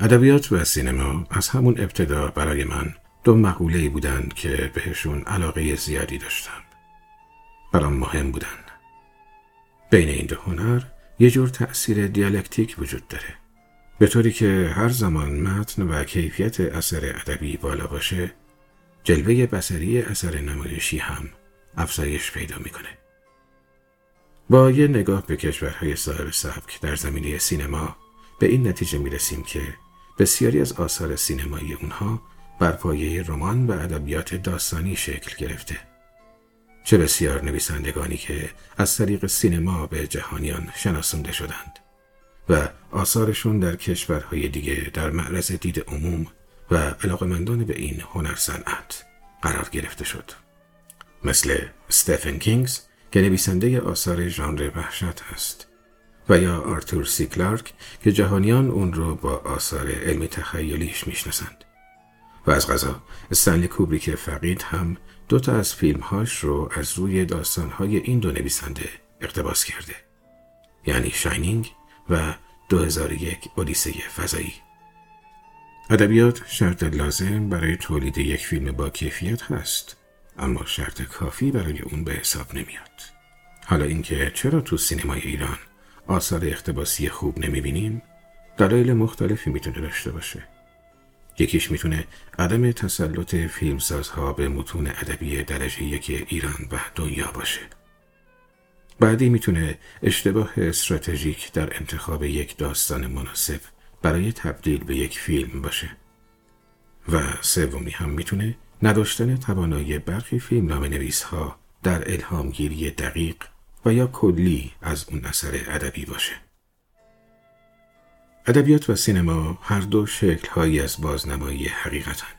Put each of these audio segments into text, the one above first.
ادبیات و سینما از همون ابتدا برای من دو مقوله بودند که بهشون علاقه زیادی داشتم. برام مهم بودن. بین این دو هنر یه جور تأثیر دیالکتیک وجود داره. به طوری که هر زمان متن و کیفیت اثر ادبی بالا باشه جلوه بسری اثر نمایشی هم افزایش پیدا می‌کنه. با یه نگاه به کشورهای صاحب سبک در زمینه سینما به این نتیجه می رسیم که بسیاری از آثار سینمایی اونها بر پایه رمان و ادبیات داستانی شکل گرفته. چه بسیار نویسندگانی که از طریق سینما به جهانیان شناسونده شدند و آثارشون در کشورهای دیگه در معرض دید عموم و علاقمندان به این هنر صنعت قرار گرفته شد. مثل ستفن کینگز که نویسنده آثار ژانر وحشت است و یا آرتور سی کلارک که جهانیان اون رو با آثار علمی تخیلیش می‌شناسند. و از قضا استنلی کوبریک فقید هم دو تا از فیلمهاش رو از روی داستانهای این دو نویسنده اقتباس کرده. یعنی شاینینگ و 2001 اودیسه فضایی. ادبیات شرط لازم برای تولید یک فیلم با کیفیت هست اما شرط کافی برای اون به حساب نمیاد. حالا اینکه چرا تو سینمای ایران آثار اختباسی خوب نمی‌بینیم؟ دلایل مختلفی می‌تونه داشته باشه. یکیش می‌تونه عدم تسلط فیلمسازها به متون ادبی درجه یک ایران و دنیا باشه. بعدی می‌تونه اشتباه استراتژیک در انتخاب یک داستان مناسب برای تبدیل به یک فیلم باشه. و سومی هم می‌تونه نداشتن توانایی برخی فیلم نام نویس ها در الهامگیری دقیق و یا کلی از اون اثر ادبی باشه. ادبیات و سینما هر دو شکلهایی از بازنمایی حقیقتن.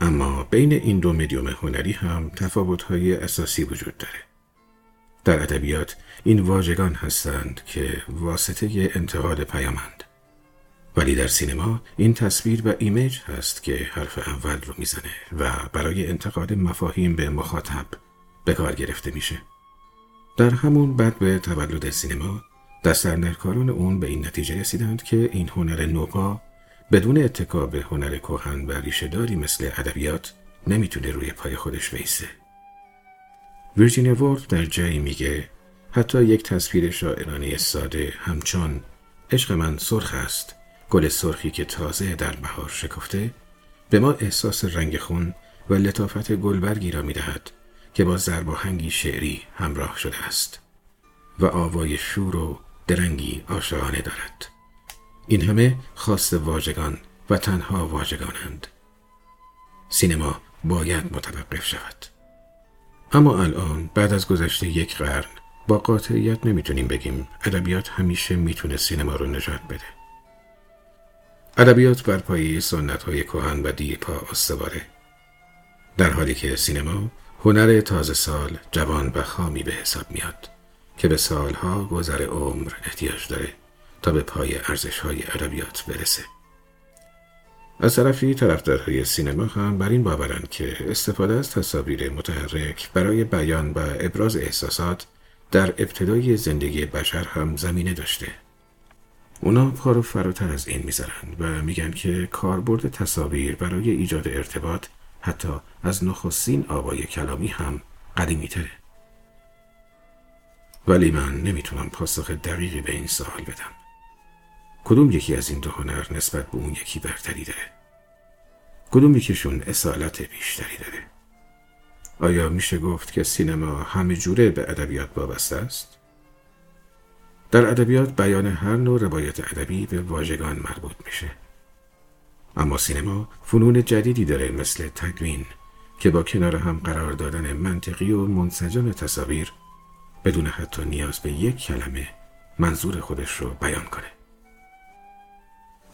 اما بین این دو مدیوم هنری هم تفاوت‌های اساسی وجود داره. در ادبیات این واژگان هستند که واسطه انتقاد پیامند. ولی در سینما این تصویر و ایمیج هست که حرف اول رو می‌زنه و برای انتقاد مفاهیم به مخاطب به کار گرفته میشه. در همون بعد به تولد سینما دسترنرکاران اون به این نتیجه رسیدند که این هنر نوپا بدون اتکا به هنر کهن و ریشهداری مثل ادبیات نمی‌تونه روی پای خودش ویسه. ویرجینیا وورد در جایی میگه حتی یک تصویر شاعرانه ساده همچون عشق من سرخ است گل سرخی که تازه در بهار شکفته به ما احساس رنگ خون و لطافت گلبرگی را می‌دهد که با زرباهنگی شعری همراه شده است و آوای شور و درنگی عاشقانه دارد. این همه خاص واژگان و تنها واژگانند. سینما باید متوقف شود. اما الان بعد از گذشته یک قرن با قاطعیت نمی‌تونیم بگیم ادبیات همیشه می‌تونه سینما رو نجات بده. ادبیات بر پایه سنت های کهن و دیپا استواره. در حالی که سینما هنر تازه سال جوان و خامی به حساب میاد که به سالها گذر عمر احتیاج داره تا به پای ارزش های ادبیات برسه. از طرفی طرفدارهای سینما هم بر این باورند که استفاده از تصاویر متحرک برای بیان و ابراز احساسات در ابتدای زندگی بشر هم زمینه داشته. اونا کارو فراتر از این می‌ذارند و میگن که کاربرد تصاویر برای ایجاد ارتباط حتی از نخستین آوای کلامی هم قدیمی تره. ولی من نمی‌تونم پاسخ دقیقی به این سوال بدم. کدوم یکی از این دو هنر نسبت به اون یکی برتری داره؟ کدوم یکیشون اصالت بیشتری داره؟ آیا میشه گفت که سینما همه جوره به ادبیات وابسته است؟ در ادبیات بیان هر نوع روایت ادبی به واژگان مربوط میشه. اما سینما فنون جدیدی داره مثل تدوین که با کنار هم قرار دادن منطقی و منسجم تصاویر بدون حتی نیاز به یک کلمه منظور خودش رو بیان کنه.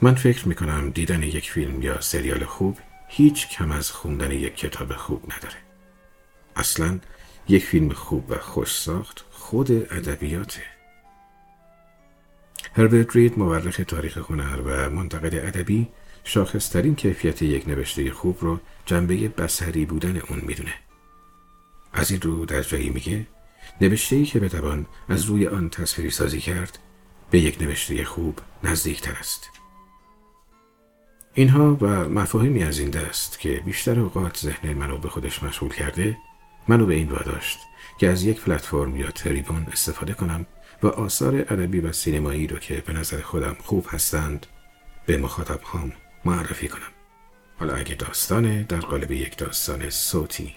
من فکر می‌کنم دیدن یک فیلم یا سریال خوب هیچ کم از خوندن یک کتاب خوب نداره. اصلا یک فیلم خوب و خوش ساخت خود ادبیاته. هربرت رید مورخ تاریخ هنر و منتقد ادبی شاخصترین کیفیت یک نوشته خوب رو جنبه بسری بودن اون می‌دونه. از این رو در جایی میگه نوشته ای که بتوان از روی آن تصویری سازی کرد به یک نوشته خوب نزدیکتر است. اینها و مفاهیمی از این دست که بیشتر اوقات ذهن منو به خودش مشغول کرده منو به این واداشت که از یک پلتفرم یا تریبون استفاده کنم و آثار ادبی و سینمایی رو که به نظر خودم خوب هستند به مخاطب هم معرفی کنم. حالا اگه داستانه در قالب یک داستان صوتی.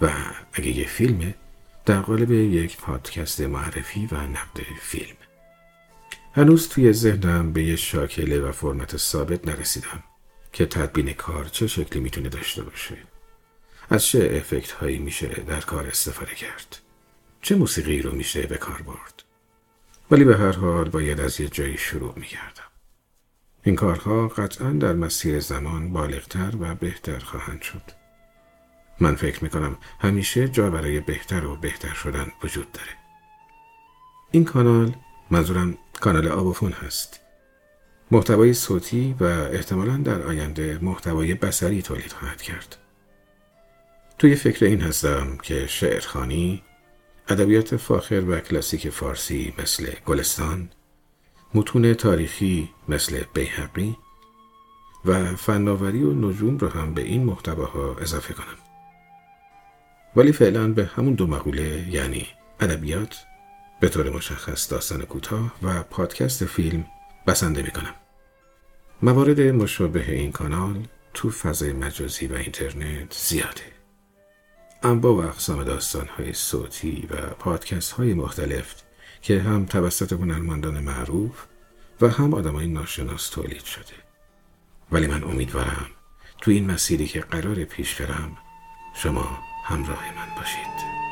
و اگه یه فیلمه در قالب یک پادکست معرفی و نقد فیلم. هنوز توی ذهنم به یه شاکله و فرمت ثابت نرسیدم که تدبین کار چه شکلی می‌تونه داشته باشه. از چه افکت هایی میشه در کار استفاده کرد؟ چه موسیقی رو میشه به کار برد؟ ولی به هر حال باید از یه جایی شروع می‌کردم. این کارها قطعا در مسیر زمان بالغتر و بهتر خواهند شد. من فکر می‌کنم همیشه جا برای بهتر و بهتر شدن وجود داره. این کانال منظورم کانال آبوفون هست. محتوای صوتی و احتمالا در آینده محتوای بسری تولید خواهد کرد. توی فکر این هستم که شعرخانی ادبیات فاخر و کلاسیک فارسی مثل گلستان متون تاریخی مثل بیهقی و فناوری و نجوم رو هم به این محتواها اضافه کنم ولی فعلا به همون دو مقوله یعنی ادبیات به طور مشخص داستان کوتاه و پادکست فیلم بسنده می کنم. موارد مشابه این کانال تو فضای مجازی و اینترنت زیاده. انبا و اقسام داستان های صوتی و پادکست های مختلف که هم توسط هنرمندان معروف و هم های ناشناس تولید شده. ولی من امیدوارم تو این مسیری که قرار پیش برم شما همراه من باشید.